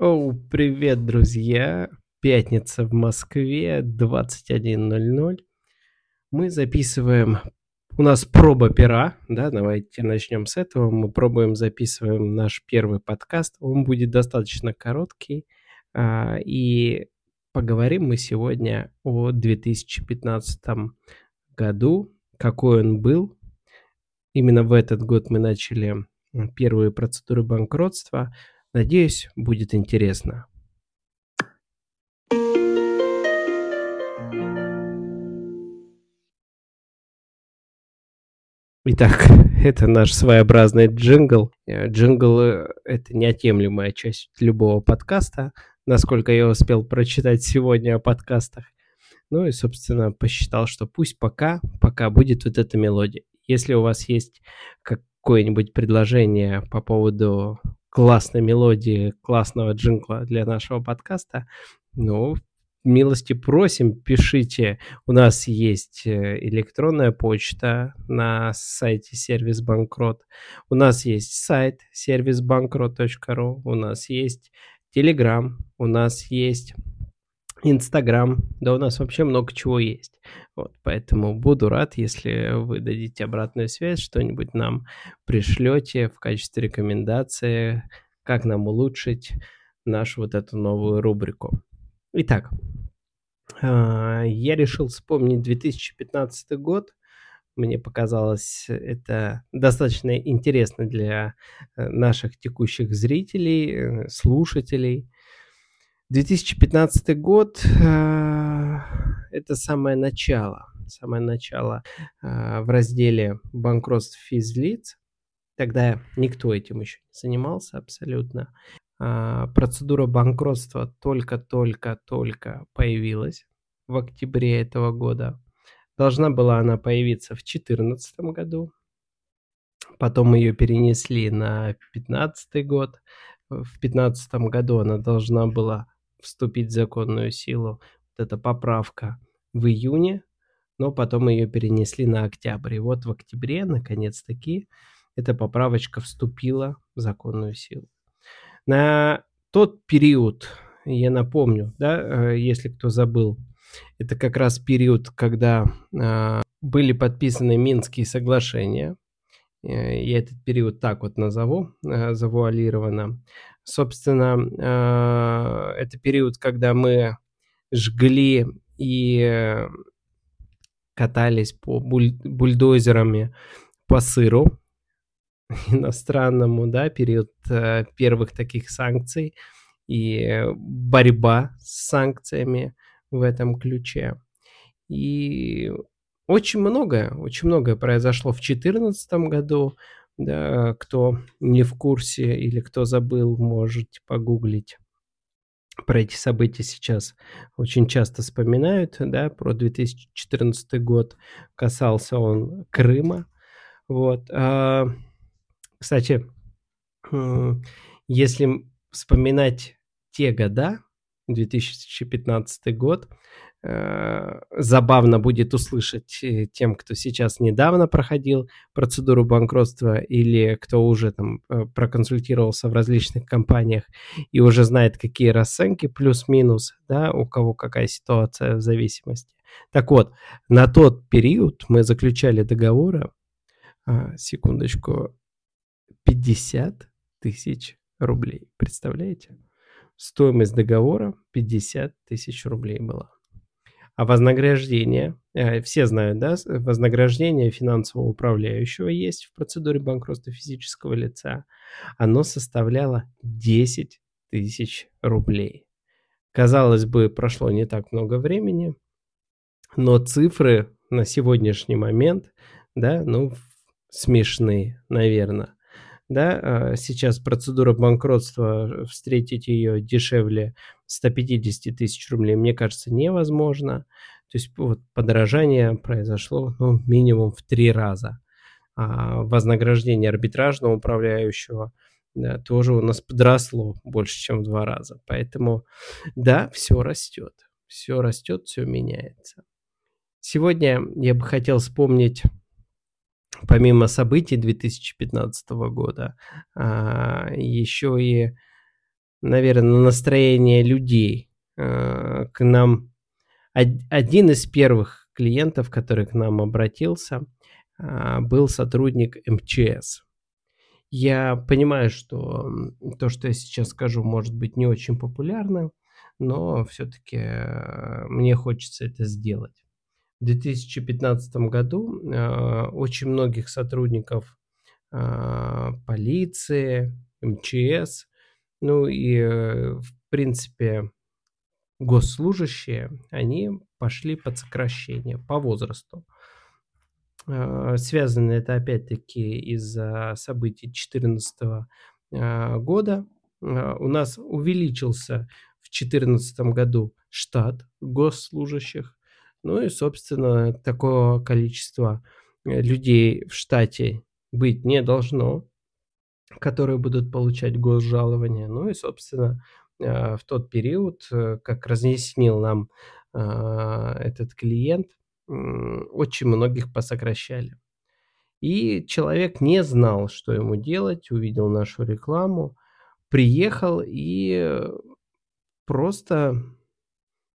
Оу, привет, друзья! Пятница в Москве, 21.00. Мы записываем... У нас проба пера, да, давайте начнем с этого. Мы пробуем, записываем наш первый подкаст. Он будет достаточно короткий. а, И поговорим мы сегодня о 2015 году, какой он был. Именно в этот год мы начали первые процедуры банкротства. Надеюсь, будет интересно. Итак, это наш своеобразный джингл. Э, Джингл э, – это неотъемлемая часть любого подкаста, насколько я успел прочитать сегодня о подкастах. Ну и, собственно, посчитал, что пусть пока, пока будет вот эта мелодия. Если у вас есть какое-нибудь предложение по поводу классной мелодии, классного джингла для нашего подкаста, ну, милости просим, пишите. У нас есть э, электронная почта на сайте сервис банкрот. У нас есть сайт сервисбанкрот.ру. У нас есть Телеграм. У нас есть Инстаграм. Да у нас вообще много чего есть. Вот, поэтому буду рад, если вы дадите обратную связь, что-нибудь нам пришлете в качестве рекомендации, как нам улучшить нашу вот эту новую рубрику. Итак, а, я решил вспомнить 2015 год. Мне показалось это достаточно интересно для э, наших текущих зрителей, э, слушателей. 2015 год э, это самое начало, самое начало э, в разделе банкротств физлиц. Тогда никто этим еще не занимался абсолютно. А, процедура банкротства только-только-только появилась в октябре этого года. Должна была она появиться в 2014 году. Потом ее перенесли на 2015 год. В 2015 году она должна была вступить в законную силу, вот эта поправка, в июне, но потом ее перенесли на октябрь. И вот в октябре, наконец-таки, эта поправочка вступила в законную силу. На тот период, я напомню, да, э, если кто забыл, это как раз период, когда э, были подписаны Минские соглашения. Э, я этот период так вот назову, э, завуалированно. Собственно, э, это период, когда мы жгли и катались по буль- бульдозерами по сыру иностранному, да, период э, первых таких санкций и борьба с санкциями в этом ключе. И очень многое, очень многое произошло в 2014 году, да, кто не в курсе или кто забыл, можете погуглить. Про эти события сейчас очень часто вспоминают, да, про 2014 год касался он Крыма, вот. А, кстати, если вспоминать те года, 2015 год, Э, забавно будет услышать э, тем, кто сейчас недавно проходил процедуру банкротства или кто уже там э, проконсультировался в различных компаниях и уже знает, какие расценки плюс-минус, да, у кого какая ситуация в зависимости. Так вот, на тот период мы заключали договоры, а, секундочку, 50 тысяч рублей. Представляете? Стоимость договора 50 тысяч рублей была. А вознаграждение, э, все знают, да, вознаграждение финансового управляющего есть в процедуре банкротства физического лица. Оно составляло 10 тысяч рублей. Казалось бы, прошло не так много времени, но цифры на сегодняшний момент, да, ну, смешные, наверное да, а, сейчас процедура банкротства, встретить ее дешевле 150 тысяч рублей, мне кажется, невозможно. То есть вот подорожание произошло ну, минимум в три раза. А вознаграждение арбитражного управляющего да, тоже у нас подросло больше, чем в два раза. Поэтому да, все растет. Все растет, все меняется. Сегодня я бы хотел вспомнить помимо событий 2015 года, а, еще и наверное, на настроение людей. Э, к нам один из первых клиентов, который к нам обратился, а, был сотрудник МЧС. Я понимаю, что то, что я сейчас скажу, может быть не очень популярно, но все-таки мне хочется это сделать. В 2015 году э, очень многих сотрудников э, полиции, МЧС, ну и, в принципе, госслужащие, они пошли под сокращение по возрасту. Связано это опять-таки из-за событий 2014 а, года. У нас увеличился в 2014 году штат госслужащих. Ну и, собственно, такого количества э, людей в штате быть не должно, которые будут получать госжалование. Ну и, собственно, в тот период, э, как разъяснил нам этот клиент, очень многих посокращали. И человек не знал, что ему делать, увидел нашу рекламу, приехал и просто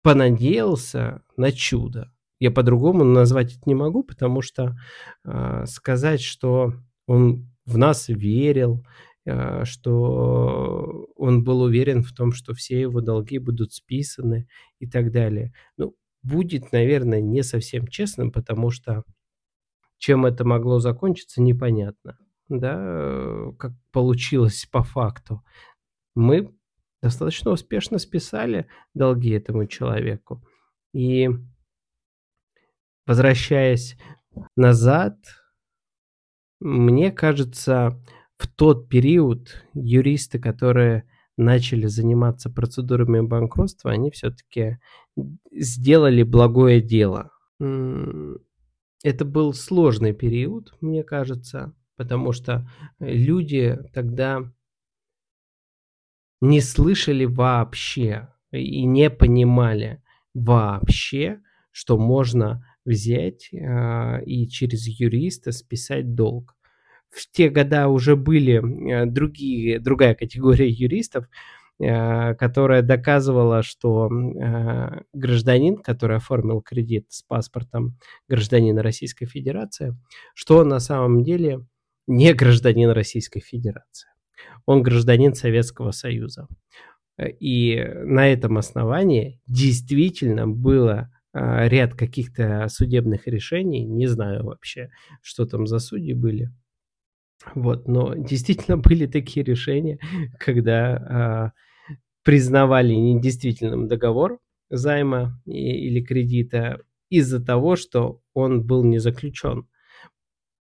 понадеялся на чудо. Я по-другому назвать это не могу, потому что э, сказать, что он в нас верил, э, что он был уверен в том, что все его долги будут списаны и так далее. Ну, будет, наверное, не совсем честным, потому что чем это могло закончиться, непонятно. Да, как получилось по факту. Мы достаточно успешно списали долги этому человеку. И возвращаясь назад, мне кажется, в тот период юристы, которые начали заниматься процедурами банкротства, они все-таки сделали благое дело. Это был сложный период, мне кажется, потому что люди тогда не слышали вообще и не понимали вообще, что можно взять э, и через юриста списать долг в те года уже были э, другие, другая категория юристов, э, которая доказывала, что э, гражданин, который оформил кредит с паспортом гражданина Российской Федерации, что он на самом деле не гражданин Российской Федерации. Он гражданин Советского Союза. И на этом основании действительно было ряд каких-то судебных решений, не знаю вообще, что там за судьи были, вот, но действительно были такие решения, когда а, признавали недействительным договор займа и, или кредита из-за того, что он был не заключен,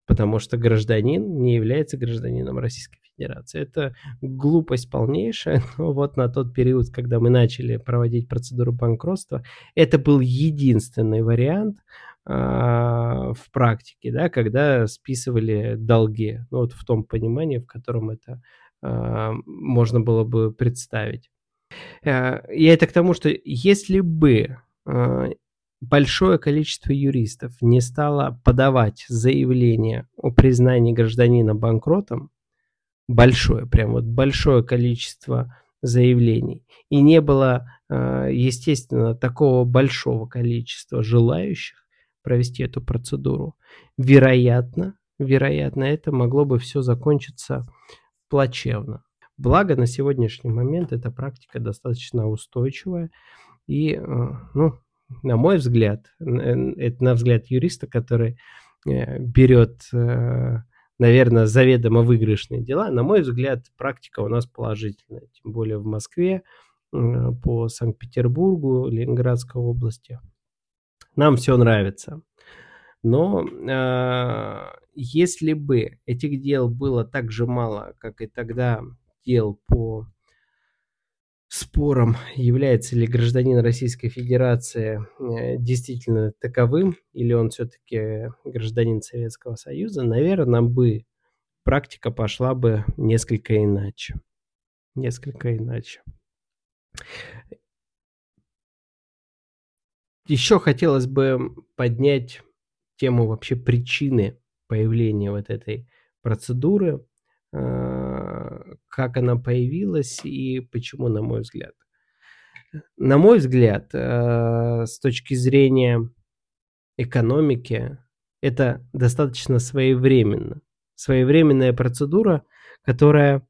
потому что гражданин не является гражданином Российской Федерации. Это глупость полнейшая, но вот на тот период, когда мы начали проводить процедуру банкротства, это был единственный вариант а, в практике, да, когда списывали долги, ну, вот в том понимании, в котором это а, можно было бы представить. А, я это к тому, что если бы а, большое количество юристов не стало подавать заявление о признании гражданина банкротом, большое, прям вот большое количество заявлений, и не было, а, естественно, такого большого количества желающих, провести эту процедуру. Вероятно, вероятно, это могло бы все закончиться плачевно. Благо, на сегодняшний момент эта практика достаточно устойчивая. И, э, ну, на мой взгляд, это на взгляд юриста, который э, берет, э, наверное, заведомо выигрышные дела, на мой взгляд, практика у нас положительная. Тем более в Москве, по Санкт-Петербургу, Ленинградской области – нам все нравится. Но э, если бы этих дел было так же мало, как и тогда дел по спорам, является ли гражданин Российской Федерации э, действительно таковым, или он все-таки гражданин Советского Союза, наверное, бы практика пошла бы несколько иначе. Несколько иначе. Еще хотелось бы поднять тему вообще причины появления вот этой процедуры, а, как она появилась и почему, на мой взгляд. На мой взгляд, э, с точки зрения экономики, это достаточно своевременно. Своевременная процедура, которая,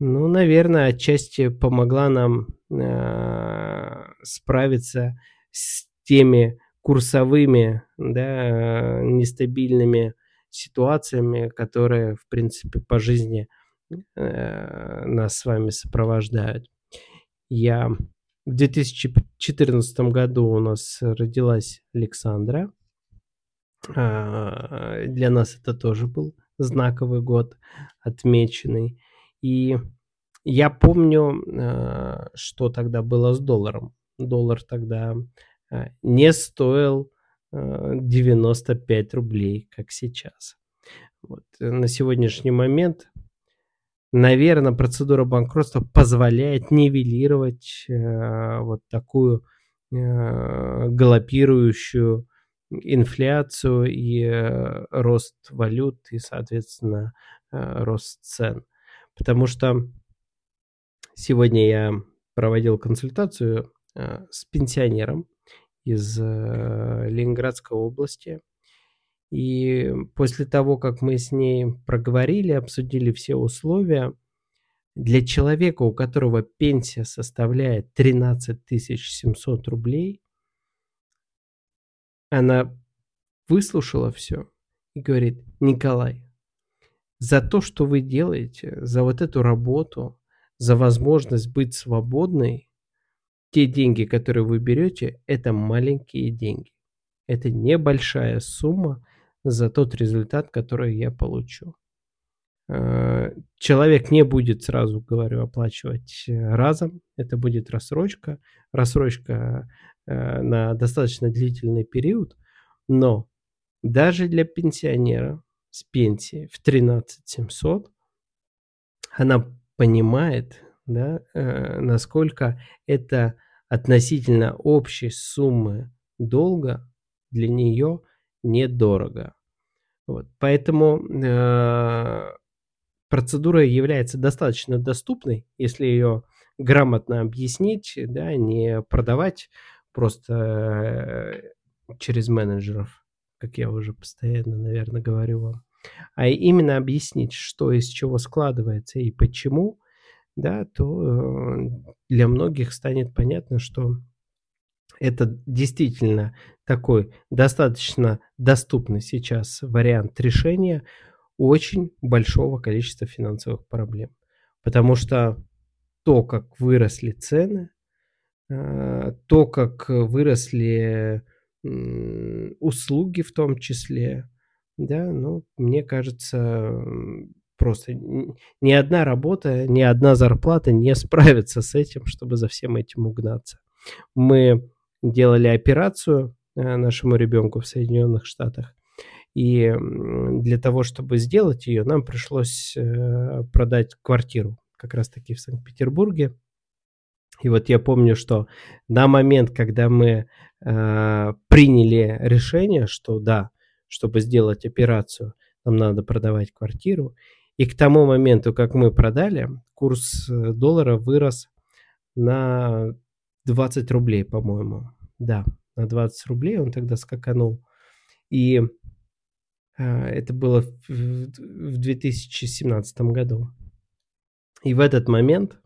ну, наверное, отчасти помогла нам э, справиться с теми курсовыми, да, нестабильными ситуациями, которые, в принципе, по жизни э, нас с вами сопровождают. Я в 2014 году у нас родилась Александра. А, для нас это тоже был знаковый год, отмеченный. И я помню, а, что тогда было с долларом. Доллар тогда а, не стоил 95 рублей, как сейчас. Вот. На сегодняшний момент наверное, процедура банкротства позволяет нивелировать э, вот такую э, галопирующую инфляцию и э, рост валют и, соответственно, э, рост цен. Потому что сегодня я проводил консультацию э, с пенсионером из э, Ленинградской области – и после того, как мы с ней проговорили, обсудили все условия, для человека, у которого пенсия составляет 13 700 рублей, она выслушала все и говорит, Николай, за то, что вы делаете, за вот эту работу, за возможность быть свободной, те деньги, которые вы берете, это маленькие деньги. Это небольшая сумма, за тот результат, который я получу. Э, человек не будет, сразу говорю, оплачивать э, разом. Это будет рассрочка. Рассрочка э, на достаточно длительный период. Но даже для пенсионера с пенсией в 13 700 она понимает, да, насколько это относительно общей суммы долга для нее – недорого. Вот. Поэтому э, процедура является достаточно доступной, если ее грамотно объяснить, да, не продавать просто э, через менеджеров, как я уже постоянно, наверное, говорю вам, а именно объяснить, что из чего складывается и почему, да, то э, для многих станет понятно, что это действительно такой достаточно доступный сейчас вариант решения очень большого количества финансовых проблем. Потому что то, как выросли цены, а, то, как выросли услуги в том числе, да, ну, мне кажется, просто ни одна работа, ни одна зарплата не справится с этим, чтобы за всем этим угнаться. Мы делали операцию э, нашему ребенку в Соединенных Штатах. И для того, чтобы сделать ее, нам пришлось э, продать квартиру как раз-таки в Санкт-Петербурге. И вот я помню, что на момент, когда мы э, приняли решение, что да, чтобы сделать операцию, нам надо продавать квартиру, и к тому моменту, как мы продали, курс доллара вырос на 20 рублей, по-моему. Да, на 20 рублей он тогда скаканул. И а, это было в, в 2017 году. И в этот момент,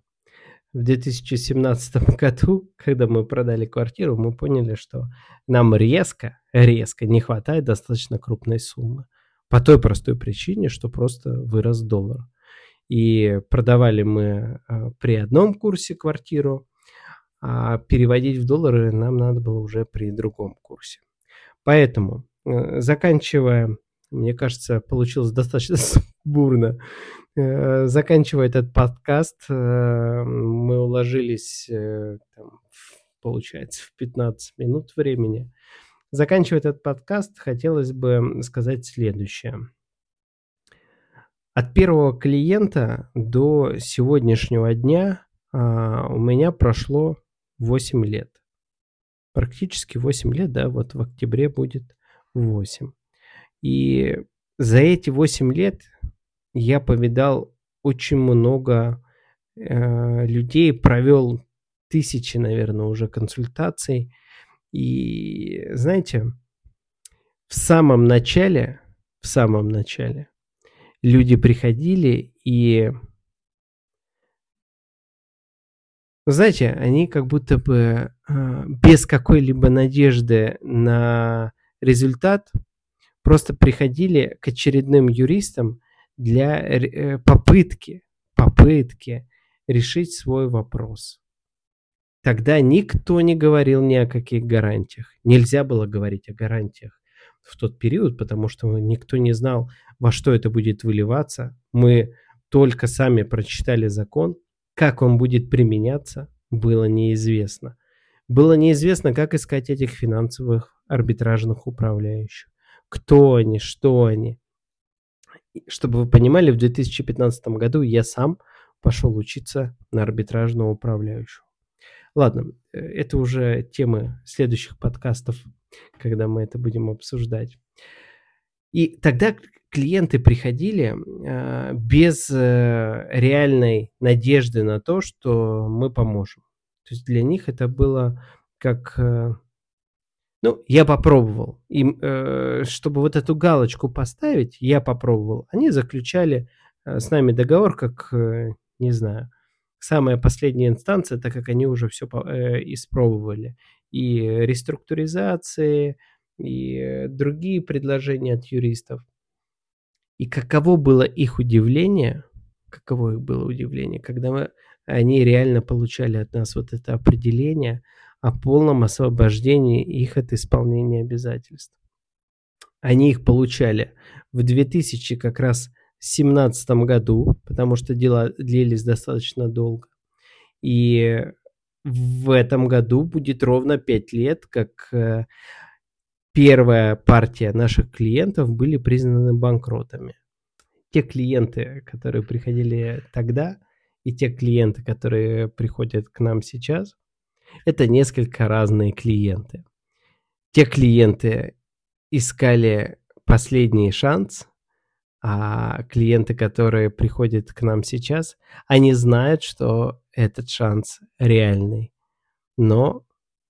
в 2017 году, когда мы продали квартиру, мы поняли, что нам резко, резко не хватает достаточно крупной суммы. По той простой причине, что просто вырос доллар. И продавали мы а, при одном курсе квартиру, а переводить в доллары нам надо было уже при другом курсе. Поэтому, э, заканчивая, мне кажется, получилось достаточно бурно, э, заканчивая этот подкаст, э, мы уложились, там, получается, в 15 минут времени. Заканчивая этот подкаст, хотелось бы сказать следующее. От первого клиента до сегодняшнего дня а, у меня прошло 8 лет. Практически 8 лет, да, вот в октябре будет 8. И за эти 8 лет я повидал очень много э, людей, провел тысячи, наверное, уже консультаций. И знаете, в самом начале, в самом начале люди приходили и знаете, они как будто бы э, без какой-либо надежды на результат просто приходили к очередным юристам для э, попытки, попытки решить свой вопрос. Тогда никто не говорил ни о каких гарантиях. Нельзя было говорить о гарантиях в тот период, потому что никто не знал, во что это будет выливаться. Мы только сами прочитали закон, как он будет применяться, было неизвестно. Было неизвестно, как искать этих финансовых арбитражных управляющих. Кто они, что они. Чтобы вы понимали, в 2015 году я сам пошел учиться на арбитражного управляющего. Ладно, э, это уже темы следующих подкастов, когда мы это будем обсуждать. И тогда клиенты приходили э, без э, реальной надежды на то, что мы поможем. То есть для них это было как... Э, ну, я попробовал. Им, э, чтобы вот эту галочку поставить, я попробовал. Они заключали э, с нами договор, как, э, не знаю, самая последняя инстанция, так как они уже все э, испробовали. И реструктуризации, и другие предложения от юристов. И каково было их удивление, каково их было удивление, когда мы, они реально получали от нас вот это определение о полном освобождении их от исполнения обязательств. Они их получали в 2000 как раз 2017 году, потому что дела длились достаточно долго. И в этом году будет ровно 5 лет, как э, первая партия наших клиентов были признаны банкротами. Те клиенты, которые приходили тогда, и те клиенты, которые приходят к нам сейчас, это несколько разные клиенты. Те клиенты искали последний шанс, а клиенты, которые приходят к нам сейчас, они знают, что этот шанс реальный. Но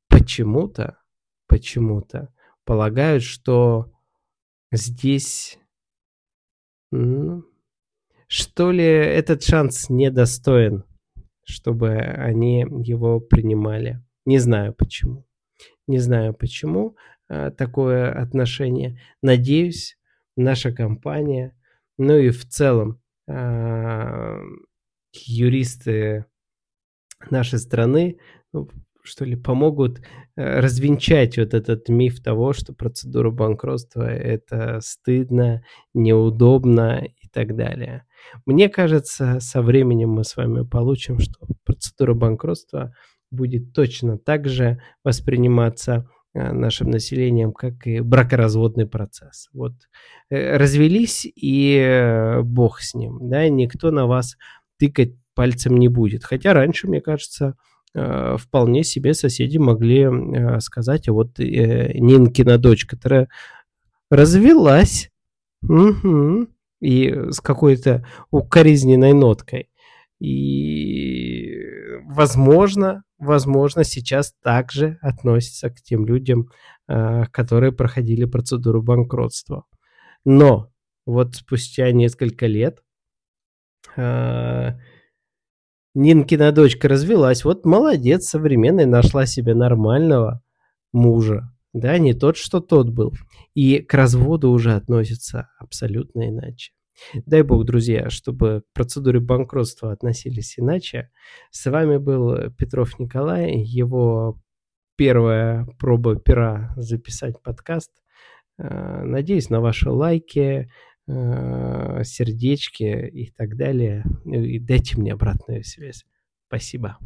почему-то, почему-то полагают, что здесь, что ли, этот шанс недостоин, чтобы они его принимали. Не знаю почему. Не знаю почему э, такое отношение. Надеюсь, наша компания, ну и в целом э, юристы нашей страны ну, что ли, помогут э, развенчать вот этот миф того, что процедура банкротства – это стыдно, неудобно и так далее. Мне кажется, со временем мы с вами получим, что процедура банкротства будет точно так же восприниматься э, нашим населением, как и бракоразводный процесс. Вот э, развелись и бог с ним, да, никто на вас тыкать пальцем не будет. Хотя раньше, мне кажется, вполне себе соседи могли э, сказать, а вот э, Нинкина дочь, которая развелась, угу, и с какой-то укоризненной ноткой. И, возможно, возможно, сейчас также относится к тем людям, которые проходили процедуру банкротства. Но вот спустя несколько лет Нинкина дочка развелась. Вот молодец, современный, нашла себе нормального мужа. Да, не тот, что тот был. И к разводу уже относятся абсолютно иначе. Дай бог, друзья, чтобы к процедуре банкротства относились иначе. С вами был Петров Николай, его первая проба пера записать подкаст. Э, надеюсь на ваши лайки, сердечки и так далее. И дайте мне обратную связь. Спасибо.